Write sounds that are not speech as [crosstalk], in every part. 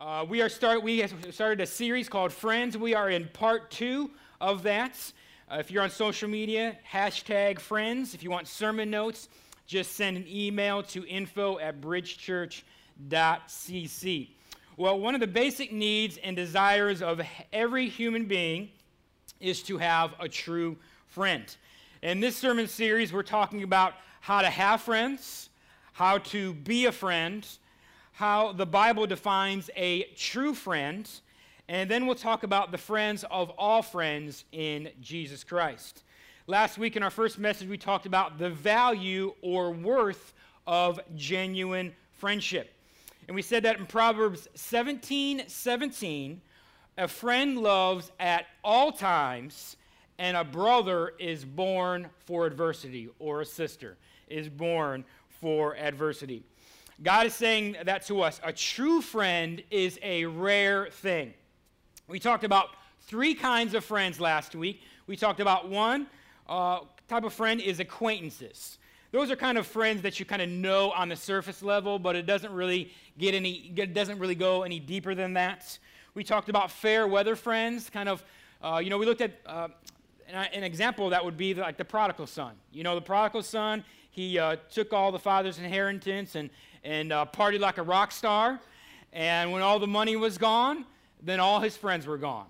Uh, we are start. We started a series called Friends. We are in part two of that. Uh, if you're on social media, hashtag Friends. If you want sermon notes, just send an email to info at bridgechurch.cc. Well, one of the basic needs and desires of every human being is to have a true friend. In this sermon series, we're talking about how to have friends, how to be a friend how the Bible defines a true friend, and then we'll talk about the friends of all friends in Jesus Christ. Last week in our first message, we talked about the value or worth of genuine friendship. And we said that in Proverbs 17 17, a friend loves at all times, and a brother is born for adversity, or a sister is born for adversity. God is saying that to us. A true friend is a rare thing. We talked about three kinds of friends last week. We talked about one uh, type of friend is acquaintances. Those are kind of friends that you kind of know on the surface level, but it doesn't really get any, it doesn't really go any deeper than that. We talked about fair weather friends, kind of, uh, you know, we looked at uh, an example that would be like the prodigal son. You know, the prodigal son, he uh, took all the father's inheritance and, and uh, partied like a rock star. And when all the money was gone, then all his friends were gone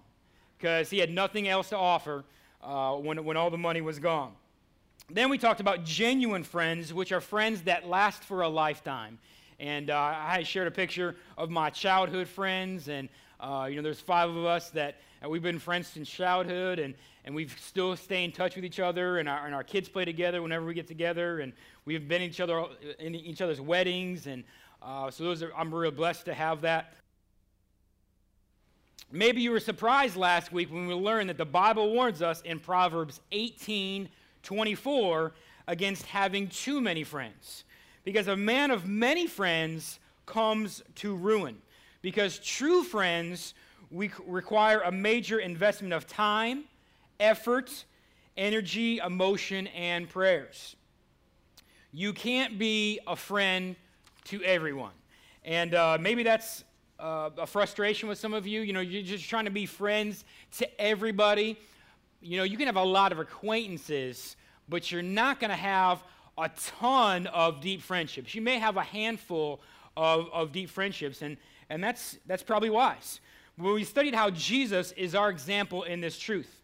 because he had nothing else to offer uh, when, when all the money was gone. Then we talked about genuine friends, which are friends that last for a lifetime. And uh, I shared a picture of my childhood friends, and uh, you know, there's five of us that uh, we've been friends since childhood, and, and we still stay in touch with each other, and our, and our kids play together whenever we get together, and we've been each, other, in each other's weddings, and uh, so those are, I'm real blessed to have that. Maybe you were surprised last week when we learned that the Bible warns us in Proverbs 18 24 against having too many friends. Because a man of many friends comes to ruin. Because true friends we require a major investment of time, effort, energy, emotion, and prayers. You can't be a friend to everyone. And uh, maybe that's uh, a frustration with some of you. You know, you're just trying to be friends to everybody. You know, you can have a lot of acquaintances, but you're not going to have a ton of deep friendships. You may have a handful of, of deep friendships, and, and that's, that's probably wise. But we studied how Jesus is our example in this truth.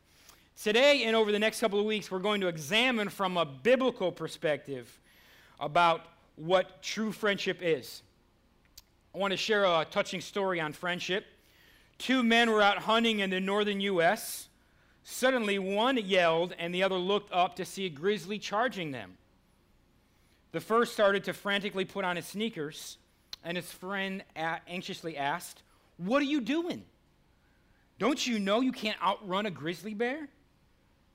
Today and over the next couple of weeks, we're going to examine from a biblical perspective about what true friendship is. I want to share a touching story on friendship. Two men were out hunting in the northern U.S. Suddenly, one yelled, and the other looked up to see a grizzly charging them. The first started to frantically put on his sneakers, and his friend anxiously asked, What are you doing? Don't you know you can't outrun a grizzly bear?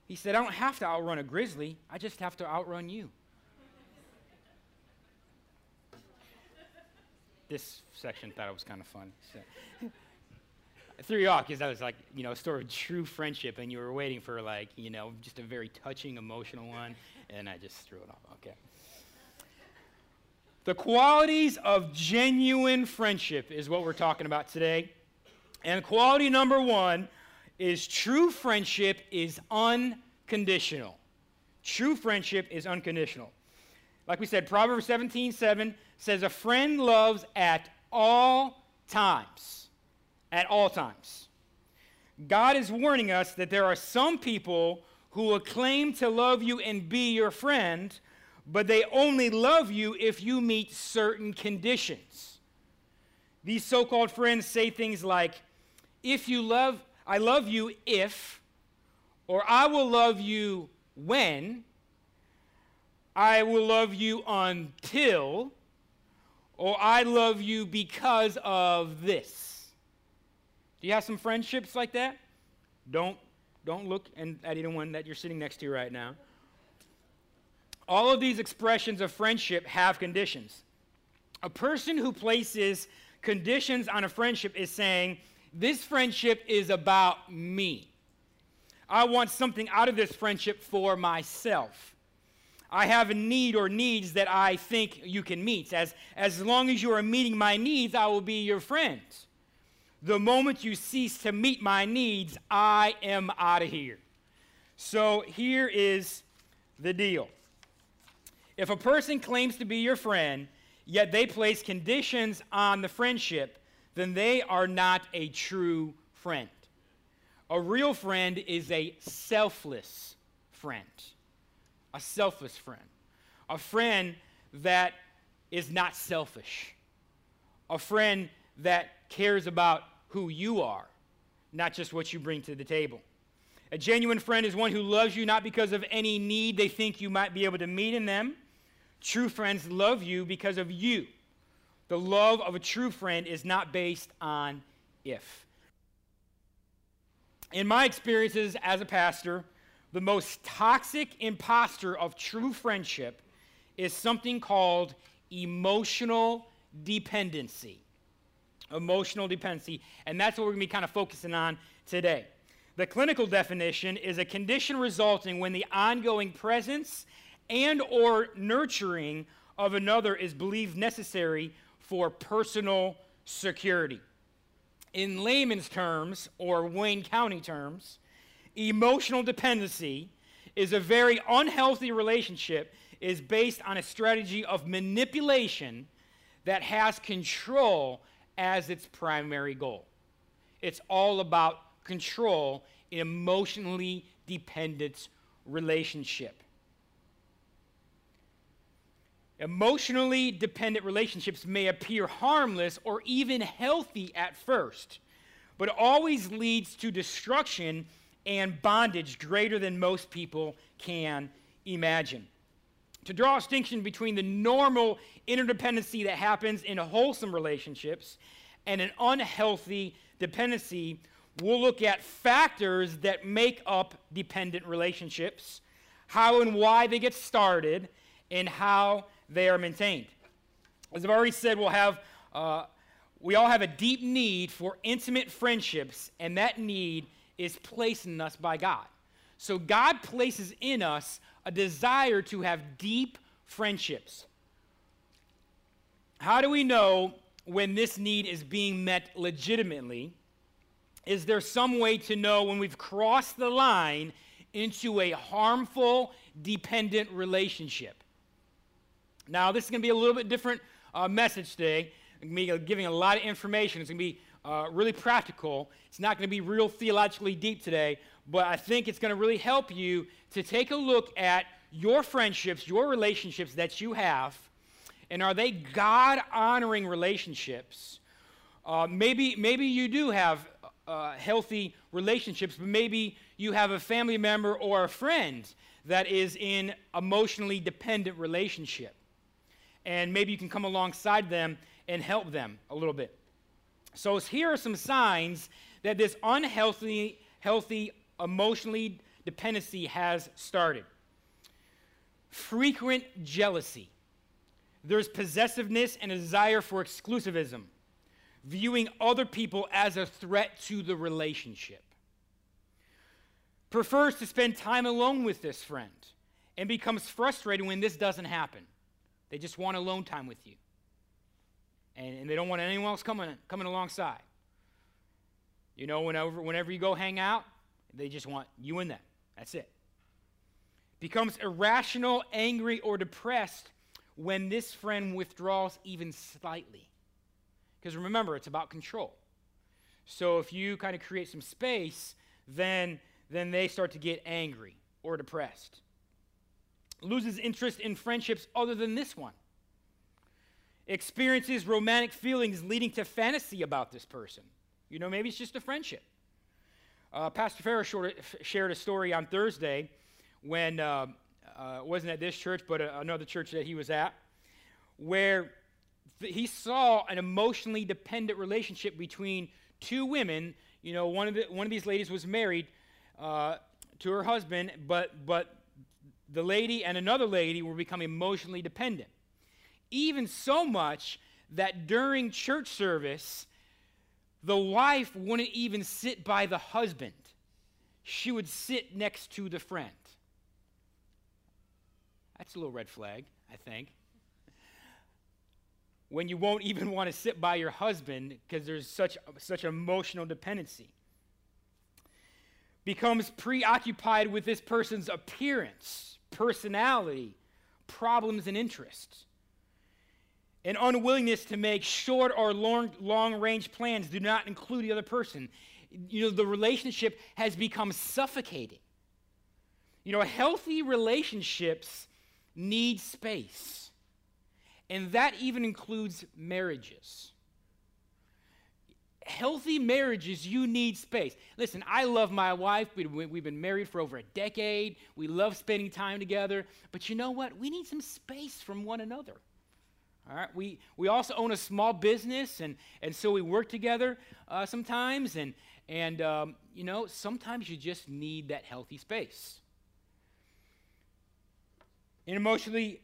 He said, I don't have to outrun a grizzly, I just have to outrun you. this section thought it was kind of fun. So. I threw you off because that was like, you know, a story of true friendship, and you were waiting for like, you know, just a very touching, emotional one, and I just threw it off. Okay. The qualities of genuine friendship is what we're talking about today. And quality number one is true friendship is unconditional. True friendship is unconditional. Like we said, Proverbs 17 7 says, A friend loves at all times. At all times. God is warning us that there are some people who will claim to love you and be your friend, but they only love you if you meet certain conditions. These so called friends say things like, If you love, I love you if, or I will love you when, I will love you until, or I love you because of this. Do you have some friendships like that? Don't, don't look at anyone that you're sitting next to right now. All of these expressions of friendship have conditions. A person who places conditions on a friendship is saying, This friendship is about me. I want something out of this friendship for myself. I have a need or needs that I think you can meet. As, as long as you are meeting my needs, I will be your friend. The moment you cease to meet my needs, I am out of here. So here is the deal. If a person claims to be your friend, yet they place conditions on the friendship, then they are not a true friend. A real friend is a selfless friend. A selfless friend. A friend that is not selfish. A friend that cares about who you are, not just what you bring to the table. A genuine friend is one who loves you not because of any need they think you might be able to meet in them. True friends love you because of you. The love of a true friend is not based on if. In my experiences as a pastor, the most toxic impostor of true friendship is something called emotional dependency. Emotional dependency. And that's what we're going to be kind of focusing on today. The clinical definition is a condition resulting when the ongoing presence and or nurturing of another is believed necessary for personal security. In layman's terms, or Wayne County terms, emotional dependency is a very unhealthy relationship is based on a strategy of manipulation that has control as its primary goal. It's all about control in emotionally dependent relationship. Emotionally dependent relationships may appear harmless or even healthy at first, but always leads to destruction and bondage greater than most people can imagine. To draw a distinction between the normal interdependency that happens in wholesome relationships and an unhealthy dependency, we'll look at factors that make up dependent relationships, how and why they get started, and how they are maintained. As I've already said, we'll have, uh, we all have a deep need for intimate friendships, and that need is placed in us by God. So God places in us a desire to have deep friendships. How do we know when this need is being met legitimately? Is there some way to know when we've crossed the line into a harmful, dependent relationship? Now, this is going to be a little bit different uh, message today. I'm going to be giving a lot of information. It's going to be uh, really practical. It's not going to be real theologically deep today, but I think it's going to really help you to take a look at your friendships, your relationships that you have, and are they God honoring relationships? Uh, maybe, maybe you do have uh, healthy relationships, but maybe you have a family member or a friend that is in emotionally dependent relationship. And maybe you can come alongside them and help them a little bit. So here are some signs that this unhealthy, healthy, emotionally dependency has started. Frequent jealousy. There's possessiveness and a desire for exclusivism, viewing other people as a threat to the relationship. Prefers to spend time alone with this friend and becomes frustrated when this doesn't happen. They just want alone time with you. And, and they don't want anyone else coming, coming alongside. You know, whenever, whenever you go hang out, they just want you and them. That's it. Becomes irrational, angry, or depressed when this friend withdraws even slightly. Because remember, it's about control. So if you kind of create some space, then, then they start to get angry or depressed. Loses interest in friendships other than this one. Experiences romantic feelings leading to fantasy about this person. You know, maybe it's just a friendship. Uh, Pastor Farrah shared a story on Thursday when, uh, uh, wasn't at this church, but a, another church that he was at, where th- he saw an emotionally dependent relationship between two women. You know, one of, the, one of these ladies was married uh, to her husband, but, but the lady and another lady were becoming emotionally dependent. Even so much that during church service, the wife wouldn't even sit by the husband, she would sit next to the friend. That's a little red flag, I think. when you won't even want to sit by your husband because there's such, such emotional dependency. Becomes preoccupied with this person's appearance, personality, problems, and interests. An unwillingness to make short or long, long range plans do not include the other person. You know, the relationship has become suffocating. You know, healthy relationships need space. And that even includes marriages. Healthy marriages, you need space. Listen, I love my wife. We've been married for over a decade. We love spending time together. But you know what? We need some space from one another. All right, we, we also own a small business, and, and so we work together uh, sometimes, and, and um, you know, sometimes you just need that healthy space. In emotionally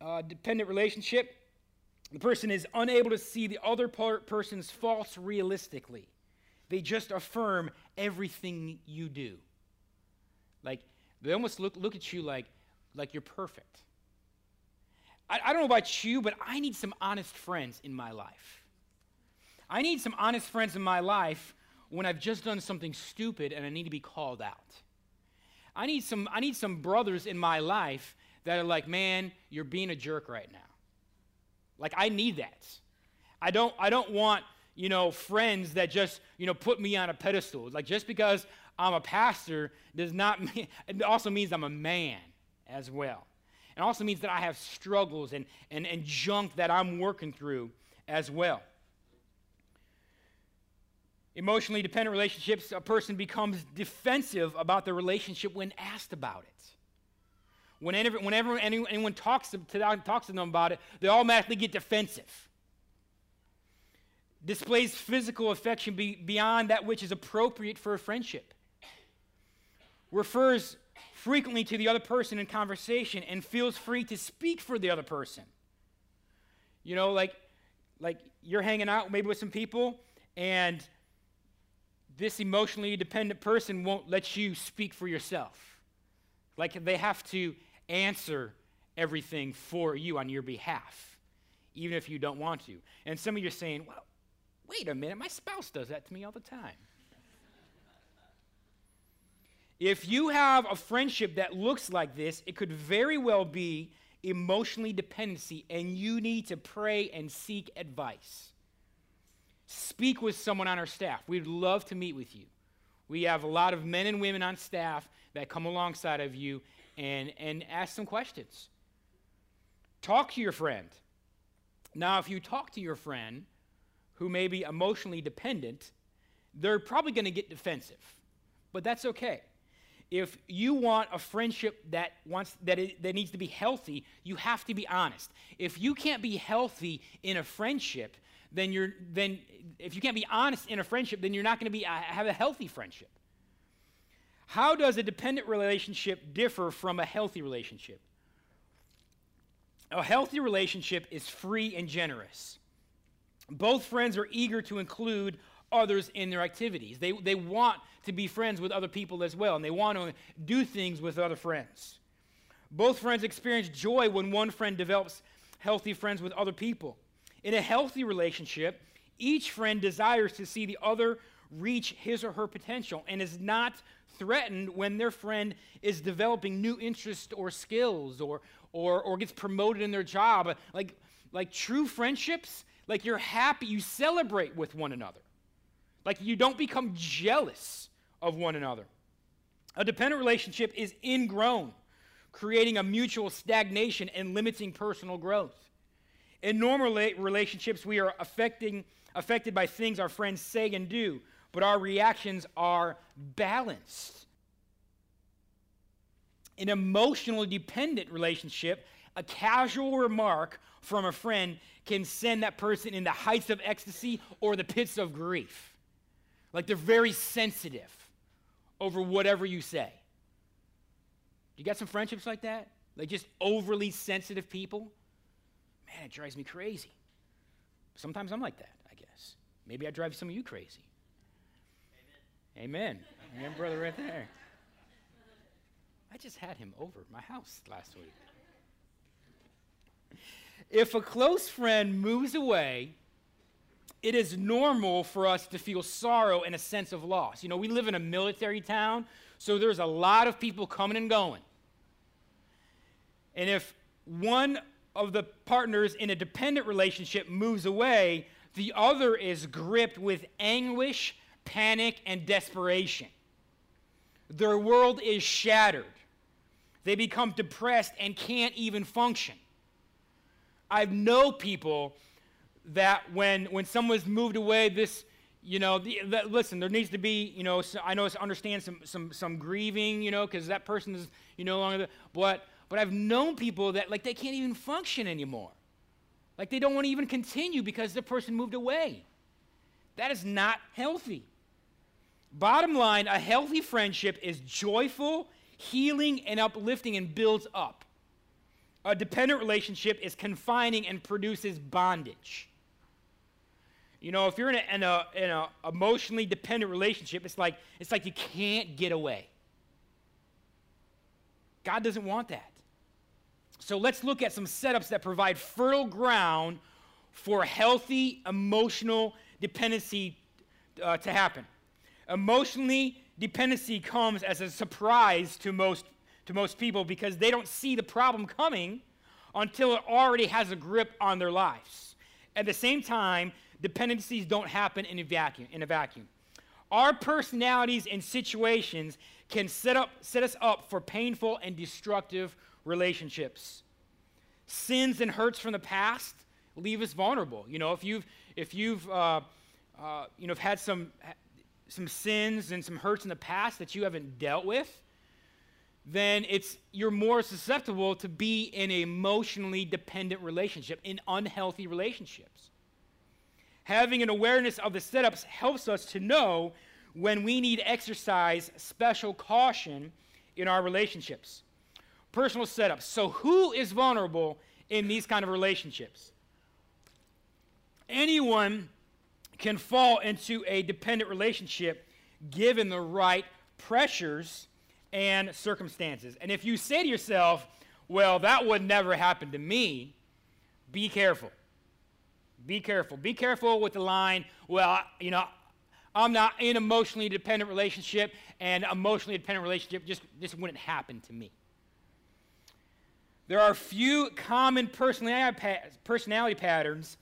uh, dependent relationship, the person is unable to see the other person's faults realistically. They just affirm everything you do. Like, they almost look, look at you like, like you're perfect. I, I don't know about you, but I need some honest friends in my life. I need some honest friends in my life when I've just done something stupid and I need to be called out. I need some, I need some brothers in my life that are like, man, you're being a jerk right now. Like, I need that. I don't, I don't want, you know, friends that just, you know, put me on a pedestal. Like, just because I'm a pastor does not [laughs] mean, it also means I'm a man as well. It also means that I have struggles and, and, and junk that I'm working through as well. Emotionally dependent relationships, a person becomes defensive about the relationship when asked about it. Whenever, whenever anyone, talks, to, talks to them about it, they automatically get defensive. Displays physical affection be, beyond that which is appropriate for a friendship. Refers frequently to the other person in conversation and feels free to speak for the other person. You know, like, like you're hanging out maybe with some people, and this emotionally dependent person won't let you speak for yourself. Like they have to answer everything for you on your behalf, even if you don't want to. And some of you are saying, well, wait a minute, my spouse does that to me all the time. If you have a friendship that looks like this, it could very well be emotionally dependency, and you need to pray and seek advice. Speak with someone on our staff. We'd love to meet with you. We have a lot of men and women on staff that come alongside of you and, and ask some questions. Talk to your friend. Now, if you talk to your friend who may be emotionally dependent, they're probably going to get defensive, but that's okay if you want a friendship that wants that, it, that needs to be healthy you have to be honest if you can't be healthy in a friendship then you're then if you can't be honest in a friendship then you're not going to be uh, have a healthy friendship how does a dependent relationship differ from a healthy relationship a healthy relationship is free and generous both friends are eager to include others in their activities. They, they want to be friends with other people as well, and they want to do things with other friends. Both friends experience joy when one friend develops healthy friends with other people. In a healthy relationship, each friend desires to see the other reach his or her potential and is not threatened when their friend is developing new interests or skills or, or, or gets promoted in their job. Like, like true friendships, like you're happy, you celebrate with one another. Like you don't become jealous of one another. A dependent relationship is ingrown, creating a mutual stagnation and limiting personal growth. In normal relationships, we are affecting, affected by things our friends say and do, but our reactions are balanced. In emotionally dependent relationship, a casual remark from a friend can send that person in the heights of ecstasy or the pits of grief. Like they're very sensitive over whatever you say. You got some friendships like that? Like just overly sensitive people? Man, it drives me crazy. Sometimes I'm like that, I guess. Maybe I drive some of you crazy. Amen. Amen. Amen, brother, right there. I just had him over my house last week. If a close friend moves away, it is normal for us to feel sorrow and a sense of loss. You know, we live in a military town, so there's a lot of people coming and going. And if one of the partners in a dependent relationship moves away, the other is gripped with anguish, panic, and desperation. Their world is shattered. They become depressed and can't even function. I know people that when when someone's moved away, this you know, the, the, listen, there needs to be, you know, so I know understand some some some grieving, you know, because that person is you no longer. but but I've known people that like they can't even function anymore. Like they don't want to even continue because the person moved away. That is not healthy. Bottom line, a healthy friendship is joyful, healing, and uplifting and builds up. A dependent relationship is confining and produces bondage. You know, if you're in an a, in a emotionally dependent relationship, it's like, it's like you can't get away. God doesn't want that. So let's look at some setups that provide fertile ground for healthy emotional dependency uh, to happen. Emotionally, dependency comes as a surprise to most, to most people because they don't see the problem coming until it already has a grip on their lives. At the same time, dependencies don't happen in a vacuum. In a vacuum. Our personalities and situations can set, up, set us up for painful and destructive relationships. Sins and hurts from the past leave us vulnerable. You know, if you've, if you've uh, uh, you know, had some, some sins and some hurts in the past that you haven't dealt with, then it's, you're more susceptible to be in an emotionally dependent relationship, in unhealthy relationships. Having an awareness of the setups helps us to know when we need exercise special caution in our relationships. Personal setups. So, who is vulnerable in these kind of relationships? Anyone can fall into a dependent relationship given the right pressures and circumstances. And if you say to yourself, well, that would never happen to me, be careful. Be careful. Be careful with the line, well, you know, I'm not in emotionally dependent relationship, and emotionally dependent relationship just this wouldn't happen to me. There are few common personality patterns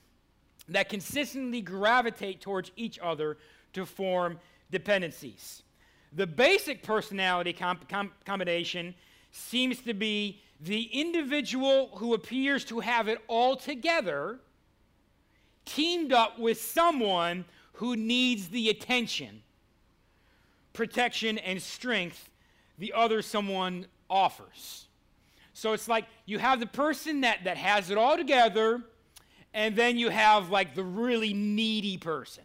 that consistently gravitate towards each other to form dependencies. The basic personality comp- com- combination seems to be the individual who appears to have it all together teamed up with someone who needs the attention, protection, and strength the other someone offers. So it's like you have the person that, that has it all together, and then you have like the really needy person.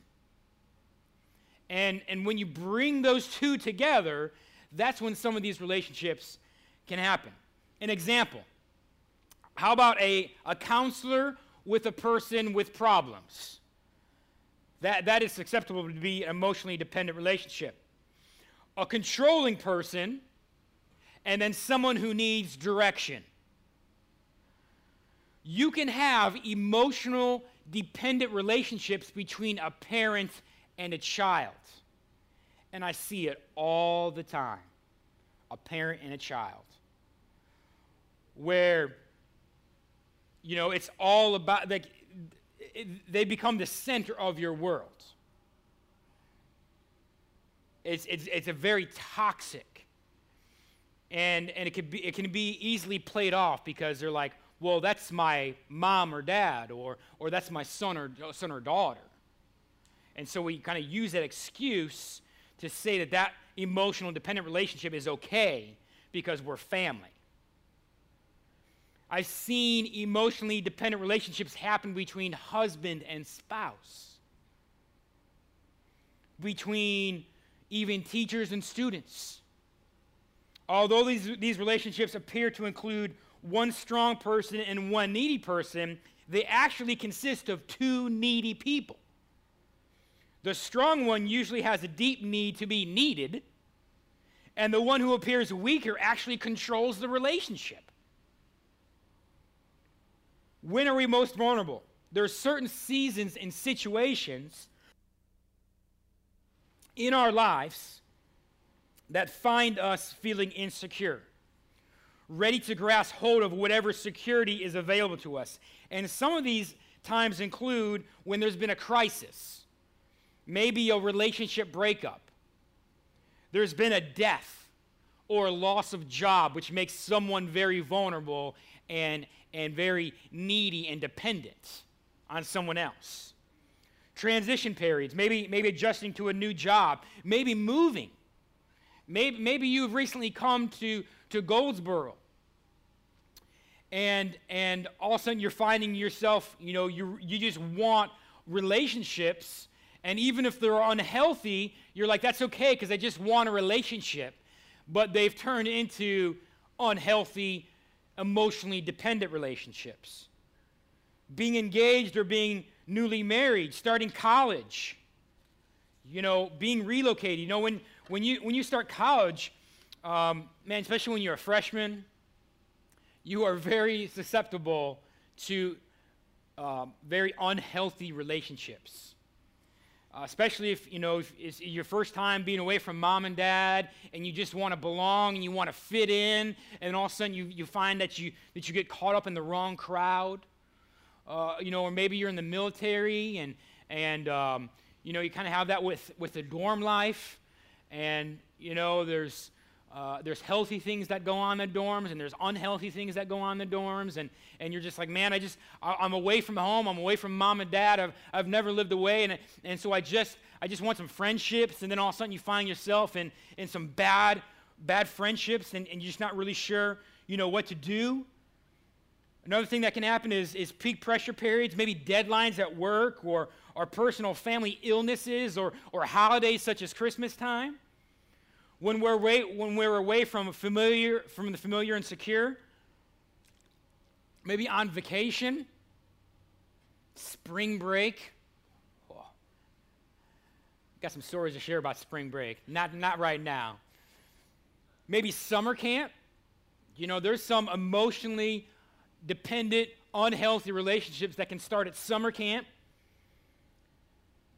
And, and when you bring those two together, that's when some of these relationships can happen. An example how about a, a counselor with a person with problems? That, that is acceptable to be an emotionally dependent relationship. A controlling person, and then someone who needs direction. You can have emotional dependent relationships between a parent and a child. And I see it all the time a parent and a child. Where, you know, it's all about, like, they become the center of your world. It's, it's, it's a very toxic. And, and it, can be, it can be easily played off because they're like, well, that's my mom or dad, or, or that's my son or, son or daughter. And so we kind of use that excuse to say that that emotional dependent relationship is okay because we're family. I've seen emotionally dependent relationships happen between husband and spouse, between even teachers and students. Although these, these relationships appear to include one strong person and one needy person, they actually consist of two needy people. The strong one usually has a deep need to be needed, and the one who appears weaker actually controls the relationship. when are we most vulnerable? There are certain seasons and situations in our lives that find us feeling insecure, ready to grasp hold of whatever security is available to us. And some of these times include when there's been a crisis, maybe a relationship breakup, there's been a death or a loss of job, which makes someone very vulnerable and, and very needy and dependent on someone else. Transition periods, maybe, maybe adjusting to a new job, maybe moving. Maybe, maybe you've recently come to, to Goldsboro and, and all of a sudden you're finding yourself, you know, you, you just want relationships. And even if they're unhealthy, you're like, that's okay because I just want a relationship. But they've turned into unhealthy, emotionally dependent relationships being engaged or being newly married, starting college, you know, being relocated. You know, when, when, you, when you start college, um, man, especially when you're a freshman, you are very susceptible to um, very unhealthy relationships. Uh, especially if you know if it's your first time being away from mom and dad and you just want to belong and you want to fit in and all of a sudden you, you find that you that you get caught up in the wrong crowd uh, you know, or maybe you're in the military and, and um, you know, you kind of have that with, with the dorm life. And, you know, there's, uh, there's healthy things that go on in the dorms and there's unhealthy things that go on in the dorms. And, and you're just like, man, I just, I, am away from home. I'm away from mom and dad. I've, I've never lived away. And, and so I just, I just want some friendships. And then all of a sudden you find yourself in, in some bad, bad friendships and, and you're just not really sure, you know, what to do. Another thing that can happen is, is peak pressure periods, maybe deadlines at work or, or personal family illnesses or, or holidays such as Christmas time. When we're away, when we're away from, familiar, from the familiar and secure, maybe on vacation, spring break. Oh. Got some stories to share about spring break. Not, not right now. Maybe summer camp. You know, there's some emotionally dependent, unhealthy relationships that can start at summer camp.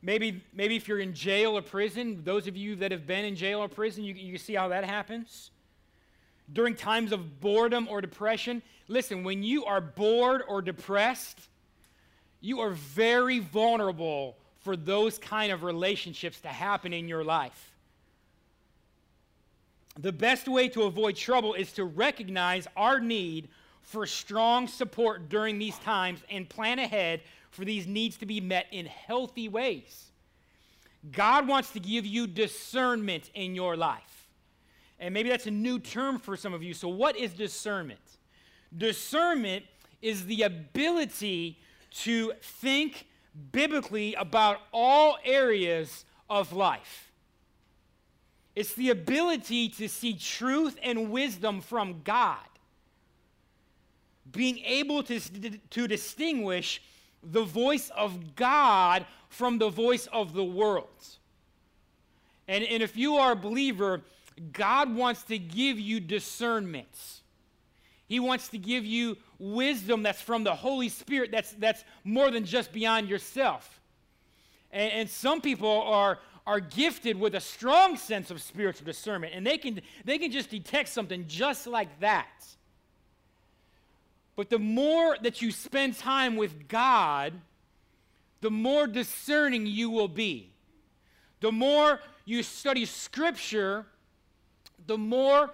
Maybe, maybe if you're in jail or prison, those of you that have been in jail or prison, you, you see how that happens. During times of boredom or depression, listen, when you are bored or depressed, you are very vulnerable for those kind of relationships to happen in your life. The best way to avoid trouble is to recognize our need for strong support during these times and plan ahead for these needs to be met in healthy ways. God wants to give you discernment in your life. And maybe that's a new term for some of you. So, what is discernment? Discernment is the ability to think biblically about all areas of life. It's the ability to see truth and wisdom from God being able to, to distinguish the voice of God from the voice of the world. And, and if you are a believer, God wants to give you discernment. He wants to give you wisdom that's from the Holy Spirit, that's, that's more than just beyond yourself. And, and some people are, are gifted with a strong sense of spiritual discernment, and they can, they can just detect something just like that. But the more that you spend time with God, the more discerning you will be. The more you study Scripture, the more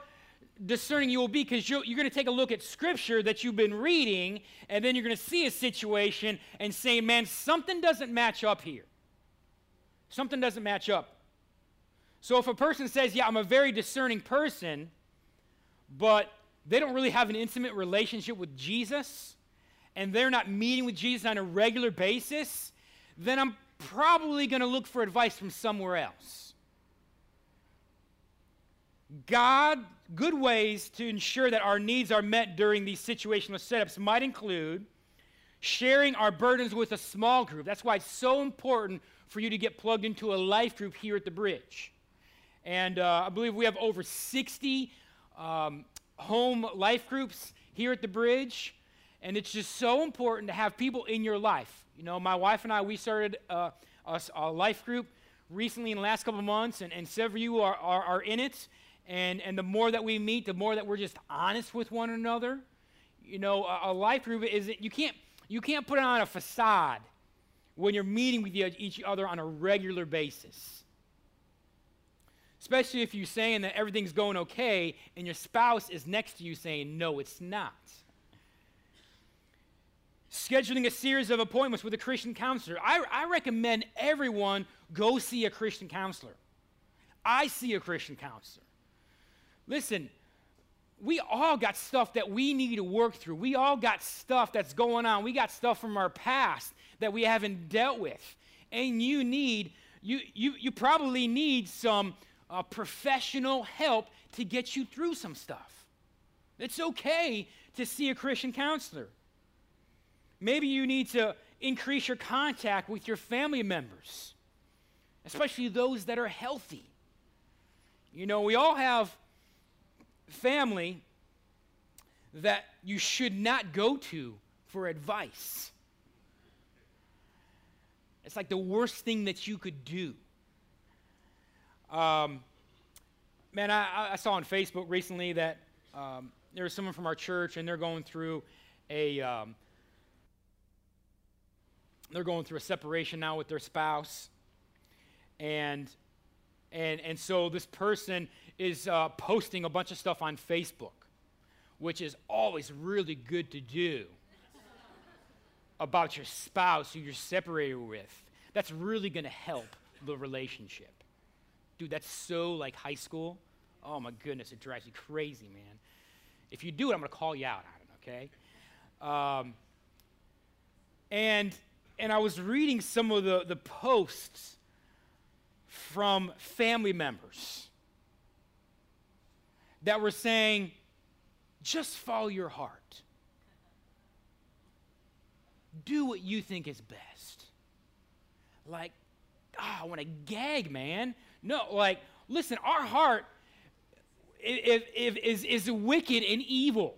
discerning you will be because you're, you're going to take a look at Scripture that you've been reading, and then you're going to see a situation and say, man, something doesn't match up here. Something doesn't match up. So if a person says, yeah, I'm a very discerning person, but they don't really have an intimate relationship with Jesus and they're not meeting with Jesus on a regular basis, then I'm probably going to look for advice from somewhere else. God, good ways to ensure that our needs are met during these situational setups might include sharing our burdens with a small group. That's why it's so important for you to get plugged into a life group here at the bridge. And uh, I believe we have over 60 um, home life groups here at the bridge. And it's just so important to have people in your life. You know, my wife and I, we started uh, a, a, life group recently in the last couple months, and, and several of you are, are, are in it. And, and the more that we meet, the more that we're just honest with one another. You know, a, a life group is you can't you can't put on a facade when you're meeting with each other on a regular basis. Especially if you're saying that everything's going okay and your spouse is next to you saying, no, it's not. Scheduling a series of appointments with a Christian counselor. I, I recommend everyone go see a Christian counselor. I see a Christian counselor. Listen, we all got stuff that we need to work through. We all got stuff that's going on. We got stuff from our past that we haven't dealt with. And you need, you, you, you probably need some uh, professional help to get you through some stuff. It's okay to see a Christian counselor. Maybe you need to increase your contact with your family members, especially those that are healthy. You know, we all have family that you should not go to for advice. It's like the worst thing that you could do. Um, man, I, I, saw on Facebook recently that um, there was someone from our church, and they're going through a um, they're going through a separation now with their spouse, and and and so this person is uh, posting a bunch of stuff on Facebook, which is always really good to do about your spouse who you're separated with. That's really going to help the relationship. Dude, that's so like high school. Oh my goodness, it drives you crazy, man. If you do it, I'm going to call you out on it, okay? Um, and and I was reading some of the, the posts from family members that were saying, just follow your heart. Do what you think is best. Like, oh, I want to gag, man. No, like, listen, our heart is, is wicked and evil.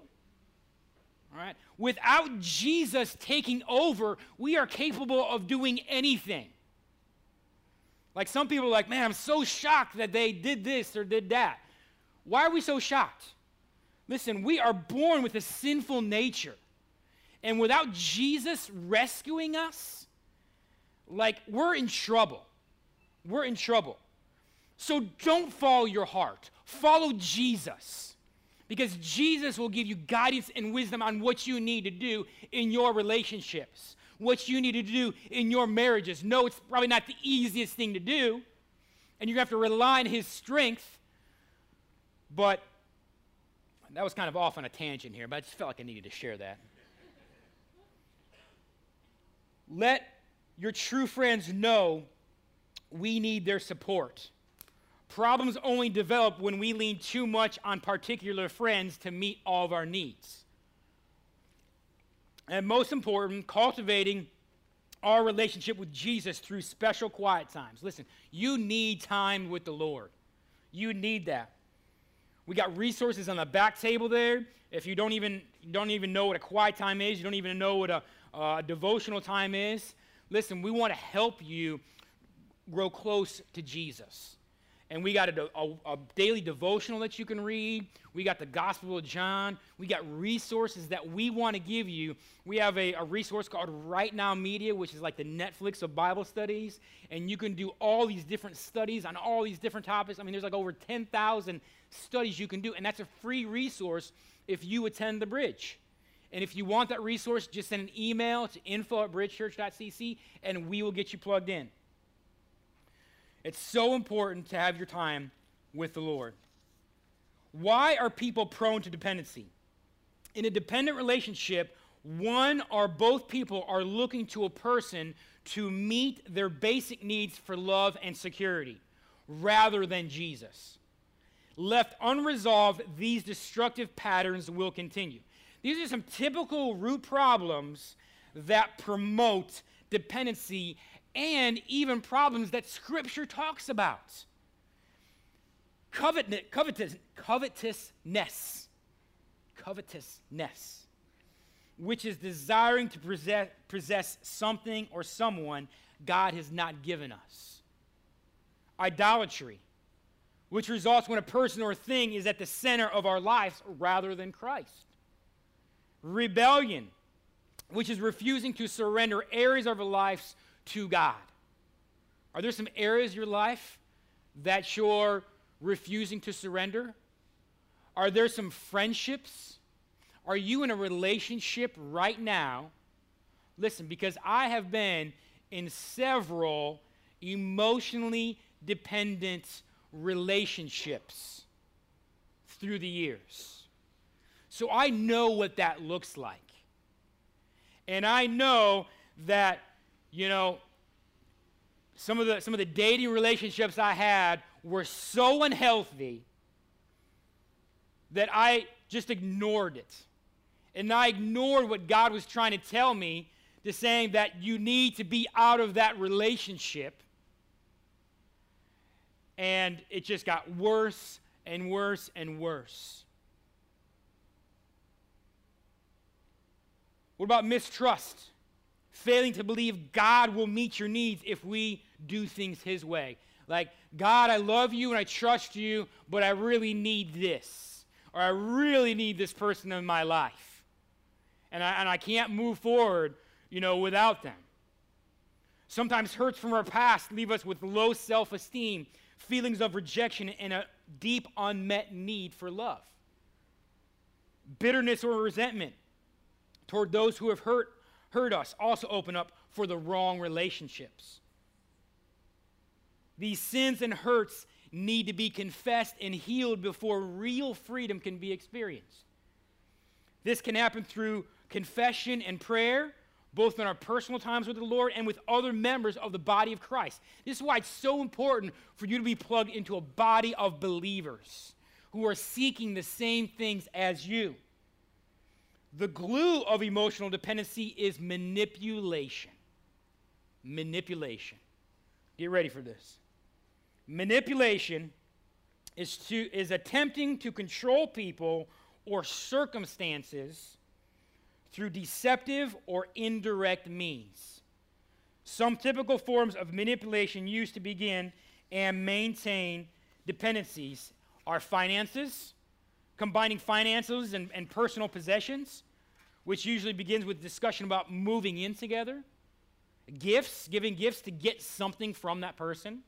All right? Without Jesus taking over, we are capable of doing anything. Like some people are like, man, I'm so shocked that they did this or did that. Why are we so shocked? Listen, we are born with a sinful nature. And without Jesus rescuing us, like we're in trouble. We're in trouble. So don't follow your heart, follow Jesus. Because Jesus will give you guidance and wisdom on what you need to do in your relationships, what you need to do in your marriages. No, it's probably not the easiest thing to do, and to have to rely on His strength but that was kind of off on a tangent here, but I just felt like I needed to share that. Let your true friends know we need their support. Problems only develop when we lean too much on particular friends to meet all of our needs. And most important, cultivating our relationship with Jesus through special quiet times. Listen, you need time with the Lord. You need that. We got resources on the back table there. If you don't even, don't even know what a quiet time is, you don't even know what a, a devotional time is, listen, we want to help you grow close to Jesus. And we got a, a, a, daily devotional that you can read. We got the Gospel of John. We got resources that we want to give you. We have a, a resource called Right Now Media, which is like the Netflix of Bible studies. And you can do all these different studies on all these different topics. I mean, there's like over 10,000 studies you can do, and that's a free resource if you attend the bridge. And if you want that resource, just send an email to info at bridgechurch.cc and we will get you plugged in. It's so important to have your time with the Lord. Why are people prone to dependency? In a dependent relationship, one or both people are looking to a person to meet their basic needs for love and security rather than Jesus. Left unresolved, these destructive patterns will continue. These are some typical root problems that promote dependency and even problems that Scripture talks about. Covet, covetous, covetousness. Covetousness. which is desiring to possess, possess something or someone God has not given us. Idolatry, which results when a person or thing is at the center of our lives rather than Christ. Rebellion, which is refusing to surrender areas of our lives to God. Are there some areas of your life that you're refusing to surrender? Are there some friendships? Are you in a relationship right now? Listen, because I have been in several emotionally dependent relationships through the years. So I know what that looks like. And I know that, you know, some of the some of the dating relationships I had were so unhealthy that I just ignored it. And I ignored what God was trying to tell me to saying that you need to be out of that relationship. And it just got worse and worse and worse. What about mistrust? Failing to believe God will meet your needs if we do things His way. Like, God, I love you and I trust you, but I really need this. Or I really need this person in my life. And I, and I can't move forward you know, without them. Sometimes hurts from our past leave us with low self esteem, feelings of rejection, and a deep unmet need for love. Bitterness or resentment toward those who have hurt, hurt us also open up for the wrong relationships. These sins and hurts need to be confessed and healed before real freedom can be experienced. This can happen through confession and prayer, both in our personal times with the Lord and with other members of the body of Christ. This is why it's so important for you to be plugged into a body of believers who are seeking the same things as you. The glue of emotional dependency is manipulation. Manipulation. Get ready for this. Manipulation is, to, is attempting to control people or circumstances through deceptive or indirect means. Some typical forms of manipulation used to begin and maintain dependencies are finances, combining finances and, and personal possessions, which usually begins with discussion about moving in together, gifts, giving gifts to get something from that person.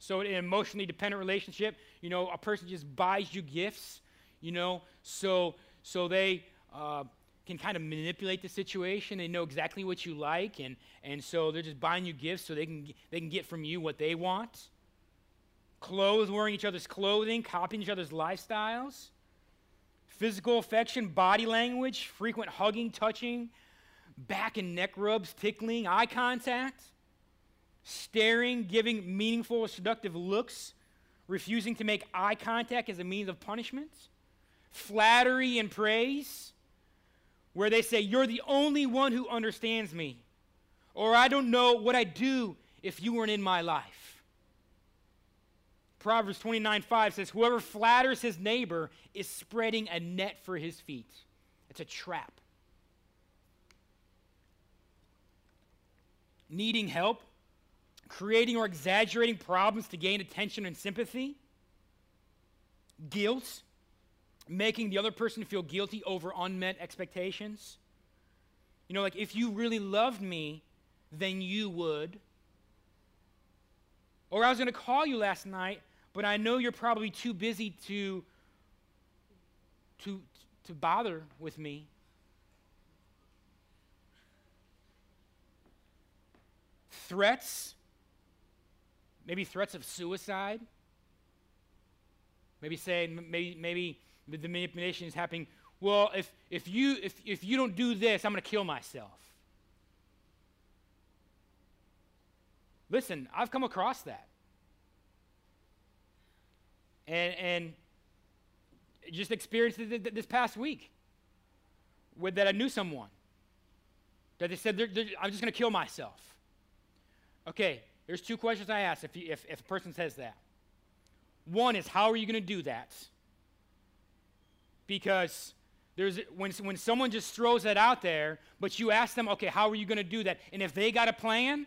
So, in an emotionally dependent relationship, you know, a person just buys you gifts, you know, so so they uh, can kind of manipulate the situation. They know exactly what you like, and, and so they're just buying you gifts so they can, they can get from you what they want. Clothes, wearing each other's clothing, copying each other's lifestyles. Physical affection, body language, frequent hugging, touching, back and neck rubs, tickling, eye contact, staring, giving meaningful or seductive looks, refusing to make eye contact as a means of punishment, flattery and praise where they say, You're the only one who understands me, or I don't know what I'd do if you weren't in my life. Proverbs 29 5 says, Whoever flatters his neighbor is spreading a net for his feet. It's a trap. Needing help, creating or exaggerating problems to gain attention and sympathy, guilt, making the other person feel guilty over unmet expectations. You know, like if you really loved me, then you would. Or I was going to call you last night, but I know you're probably too busy to to to bother with me. Threats, maybe threats of suicide. Maybe saying, maybe maybe the manipulation is happening. Well, if, if, you, if, if you don't do this, I'm going to kill myself. Listen, I've come across that. And, and just experienced it this past week with that I knew someone that they said, they're, they're, I'm just going to kill myself. Okay, there's two questions I ask if, you, if, if a person says that. One is, how are you going to do that? because There's, when, when someone just throws that out there, but you ask them, okay, how are you going to do that? And if they got a plan,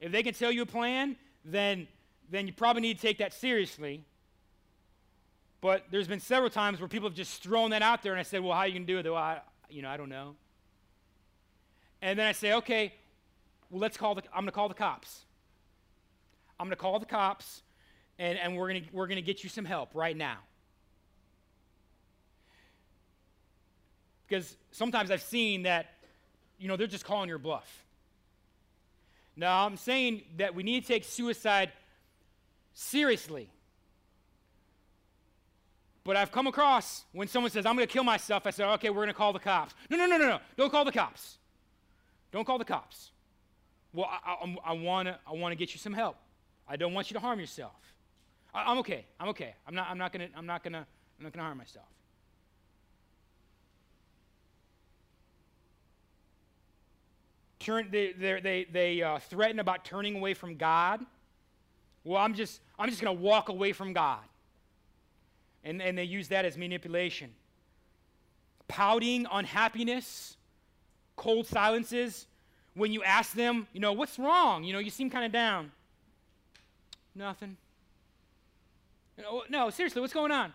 if they can tell you a plan, then, then you probably need to take that seriously. But there's been several times where people have just thrown that out there, and I said, well, how are you going to do it? Well, I, you know, I don't know. And then I say, okay, well, let's call the, I'm to call the cops. I'm going to call the cops, and, and we're gonna we're gonna get you some help right now. Because sometimes I've seen that, you know, they're just calling your bluff. Now, I'm saying that we need to take suicide seriously. But I've come across when someone says, I'm going to kill myself, I say, okay, we're going to call the cops. No, no, no, no, no. Don't call the cops. Don't call the cops. Well, I, I, I want to I wanna get you some help. I don't want you to harm yourself. I, am okay. I'm okay. I'm not, I'm not going to I'm not going to I'm not going to harm myself. Turn, they, they, they uh, threaten about turning away from God. Well, I'm just, I'm just going to walk away from God. And, and they use that as manipulation. Pouting, unhappiness, cold silences. When you ask them, you know, what's wrong? You know, you seem kind of down. Nothing. No, seriously, what's going on?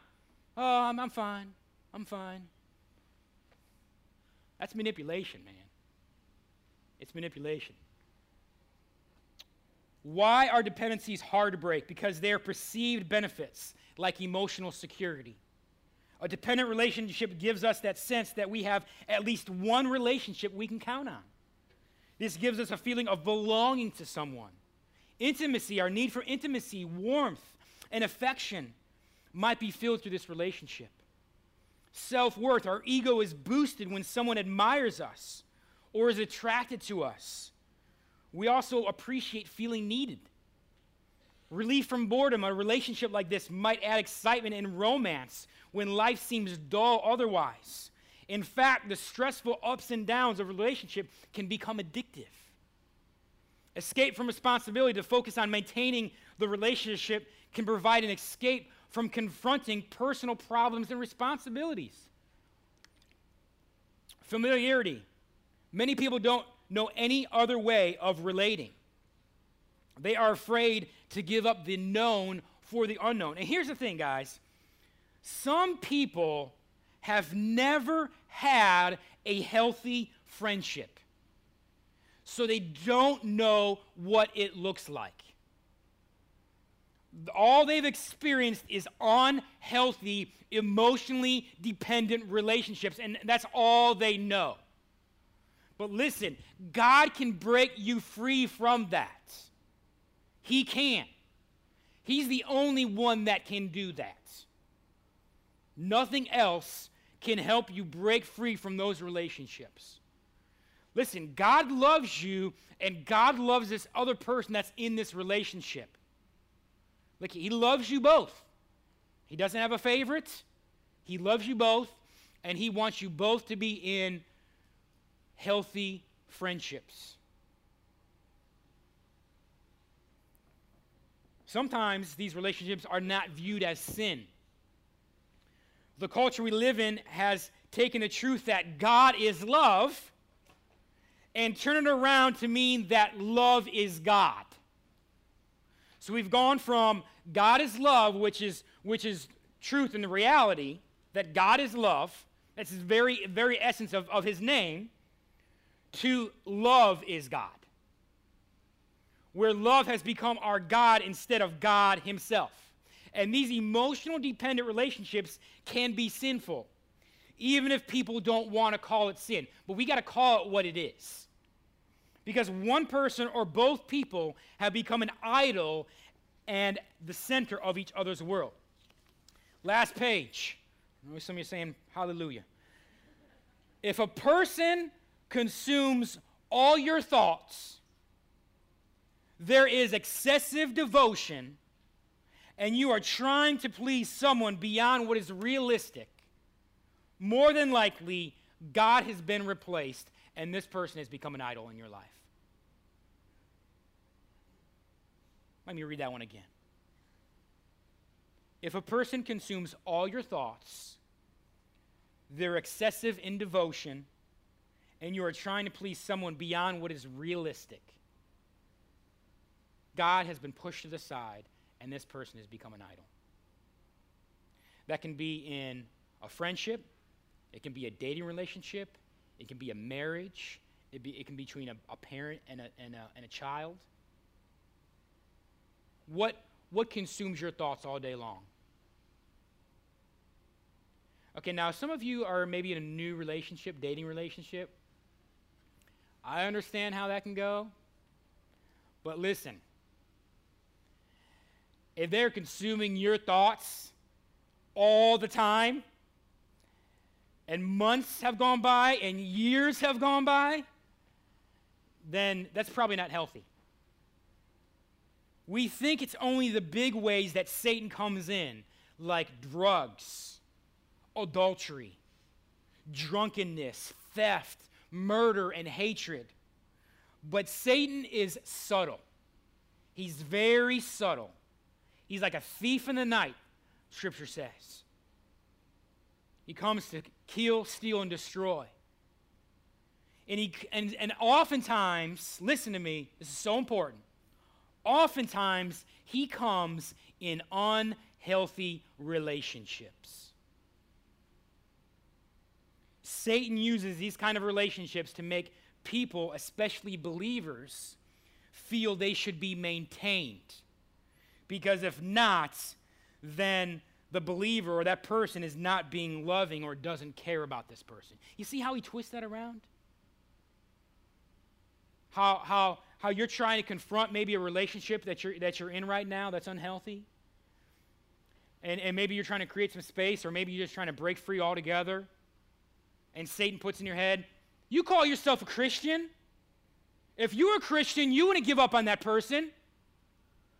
Oh, I'm, I'm fine. I'm fine. That's manipulation, man. It's manipulation. Why are dependencies hard to break? Because they are perceived benefits like emotional security. A dependent relationship gives us that sense that we have at least one relationship we can count on. This gives us a feeling of belonging to someone. Intimacy, our need for intimacy, warmth, and affection might be filled through this relationship. Self worth, our ego is boosted when someone admires us or is attracted to us. We also appreciate feeling needed. Relief from boredom, a relationship like this might add excitement and romance when life seems dull otherwise. In fact, the stressful ups and downs of a relationship can become addictive. Escape from responsibility to focus on maintaining the relationship can provide an escape from confronting personal problems and responsibilities. Familiarity. Many people don't know any other way of relating. They are afraid to give up the known for the unknown. And here's the thing, guys some people have never had a healthy friendship, so they don't know what it looks like. All they've experienced is unhealthy, emotionally dependent relationships, and that's all they know. But listen, God can break you free from that. He can. He's the only one that can do that. Nothing else can help you break free from those relationships. Listen, God loves you, and God loves this other person that's in this relationship. Look, He loves you both. He doesn't have a favorite, He loves you both, and He wants you both to be in healthy friendships. Sometimes these relationships are not viewed as sin. The culture we live in has taken the truth that God is love and turned it around to mean that love is God. So we've gone from God is love, which is, which is truth and the reality, that God is love, that's the very, very essence of, of his name, to love is God. Where love has become our God instead of God Himself. And these emotional dependent relationships can be sinful, even if people don't want to call it sin. But we got to call it what it is. Because one person or both people have become an idol and the center of each other's world. Last page. I know some of you are saying hallelujah. If a person consumes all your thoughts, there is excessive devotion, and you are trying to please someone beyond what is realistic, more than likely, God has been replaced, and this person has become an idol in your life. Let me read that one again. If a person consumes all your thoughts, they're excessive in devotion, and you are trying to please someone beyond what is realistic, God has been pushed to the side, and this person has become an idol. That can be in a friendship, it can be a dating relationship, it can be a marriage, it, be, it can be between a, a parent and a, and, a, and a child. What, what consumes your thoughts all day long? Okay, now some of you are maybe in a new relationship, dating relationship. I understand how that can go. But listen, if they're consuming your thoughts all the time, and months have gone by and years have gone by, then that's probably not healthy. We think it's only the big ways that Satan comes in, like drugs, adultery, drunkenness, theft, murder, and hatred. But Satan is subtle. He's very subtle. He's like a thief in the night, Scripture says. He comes to kill, steal, and destroy. And, he, and, and oftentimes, listen to me, this is so important. Oftentimes, he comes in unhealthy relationships. Satan uses these kind of relationships to make people, especially believers, feel they should be maintained. Because if not, then the believer or that person is not being loving or doesn't care about this person. You see how he twists that around? How, how, how you're trying to confront maybe a relationship that you're, that you're in right now that's unhealthy. And, and maybe you're trying to create some space, or maybe you're just trying to break free altogether. And Satan puts in your head, You call yourself a Christian? If you were a Christian, you wouldn't give up on that person.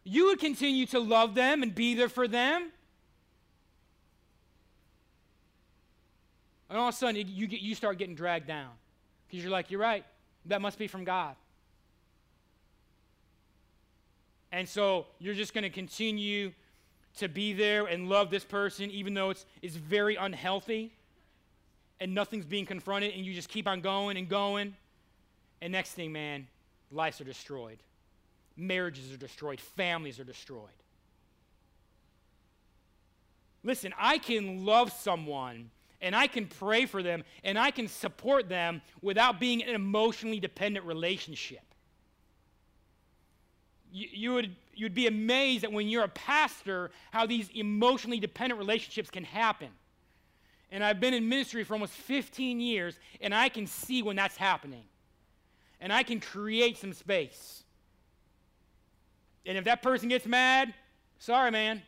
You would continue to love them and be there for them. And all of a sudden, you, get, you start getting dragged down because you're like, you're right. That must be from God. And so you're just going to continue to be there and love this person, even though it's, it's very unhealthy and nothing's being confronted, and you just keep on going and going. And next thing, man, lives are destroyed, marriages are destroyed, families are destroyed. Listen, I can love someone and I can pray for them and I can support them without being an emotionally dependent relationship. You, you, would, you'd be amazed that when you're a pastor, how these emotionally dependent relationships can happen. And I've been in ministry for almost 15 years, and I can see when that's happening. And I can create some space. And if that person gets mad, sorry, man.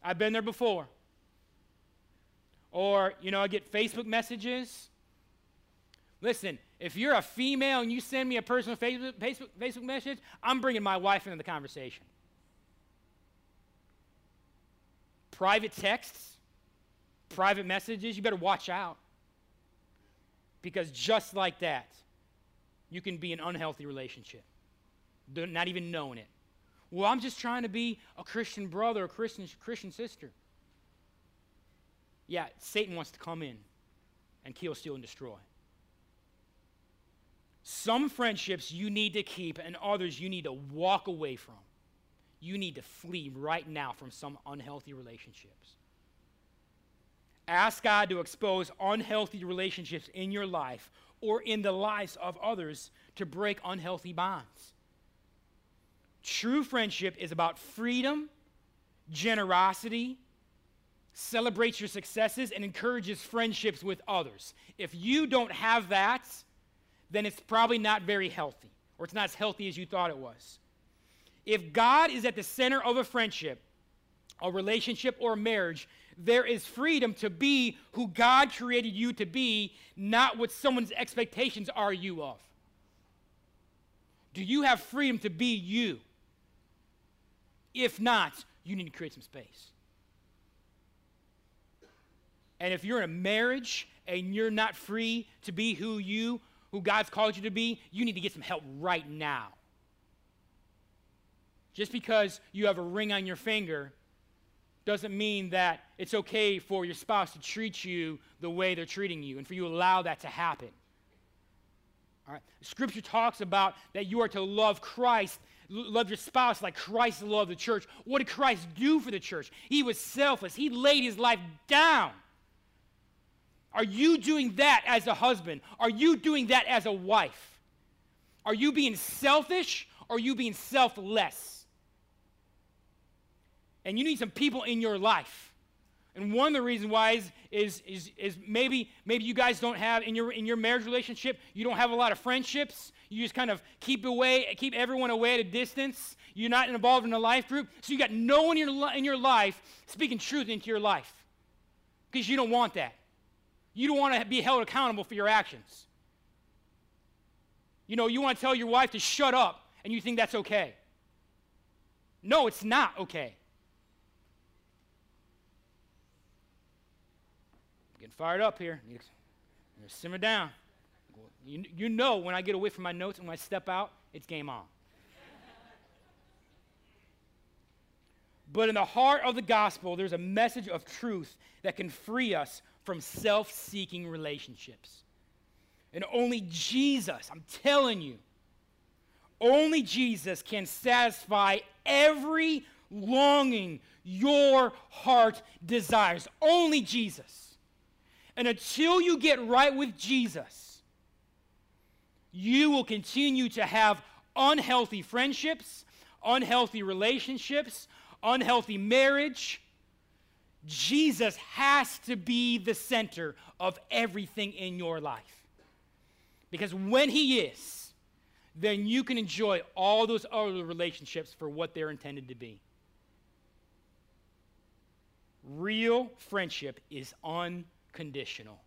I've been there before. Or, you know, I get Facebook messages. Listen, if you're a female and you send me a personal Facebook, Facebook, Facebook message, I'm bringing my wife into the conversation. Private texts, private messages, you better watch out. Because just like that, you can be in an unhealthy relationship, not even knowing it. Well, I'm just trying to be a Christian brother, a Christian, Christian sister. Yeah, Satan wants to come in and kill, steal, and destroy. Some friendships you need to keep, and others you need to walk away from. You need to flee right now from some unhealthy relationships. Ask God to expose unhealthy relationships in your life or in the lives of others to break unhealthy bonds. True friendship is about freedom, generosity, celebrates your successes, and encourages friendships with others. If you don't have that, then it's probably not very healthy, or it's not as healthy as you thought it was. If God is at the center of a friendship, a relationship, or a marriage, there is freedom to be who God created you to be, not what someone's expectations are you of. Do you have freedom to be you? If not, you need to create some space. And if you're in a marriage and you're not free to be who you, who God's called you to be, you need to get some help right now. Just because you have a ring on your finger doesn't mean that it's okay for your spouse to treat you the way they're treating you and for you to allow that to happen. All right? Scripture talks about that you are to love Christ, love your spouse like Christ loved the church. What did Christ do for the church? He was selfless, he laid his life down. Are you doing that as a husband? Are you doing that as a wife? Are you being selfish or are you being selfless? And you need some people in your life. And one of the reasons why is, is, is, is maybe, maybe you guys don't have, in your, in your marriage relationship, you don't have a lot of friendships. You just kind of keep away, keep everyone away at a distance. You're not involved in a life group. So you got no one in your, in your life speaking truth into your life because you don't want that. You don't want to be held accountable for your actions. You know, you want to tell your wife to shut up, and you think that's okay. No, it's not okay. Getting fired up here. Simmer down. You, you know when I get away from my notes and when I step out, it's game on. but in the heart of the gospel, there's a message of truth that can free us from self seeking relationships. And only Jesus, I'm telling you, only Jesus can satisfy every longing your heart desires. Only Jesus. And until you get right with Jesus, you will continue to have unhealthy friendships, unhealthy relationships, unhealthy marriage. Jesus has to be the center of everything in your life. Because when He is, then you can enjoy all those other relationships for what they're intended to be. Real friendship is unconditional,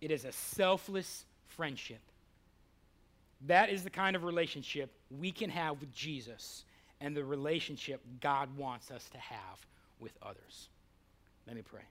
it is a selfless friendship. That is the kind of relationship we can have with Jesus and the relationship God wants us to have with others. Let me pray.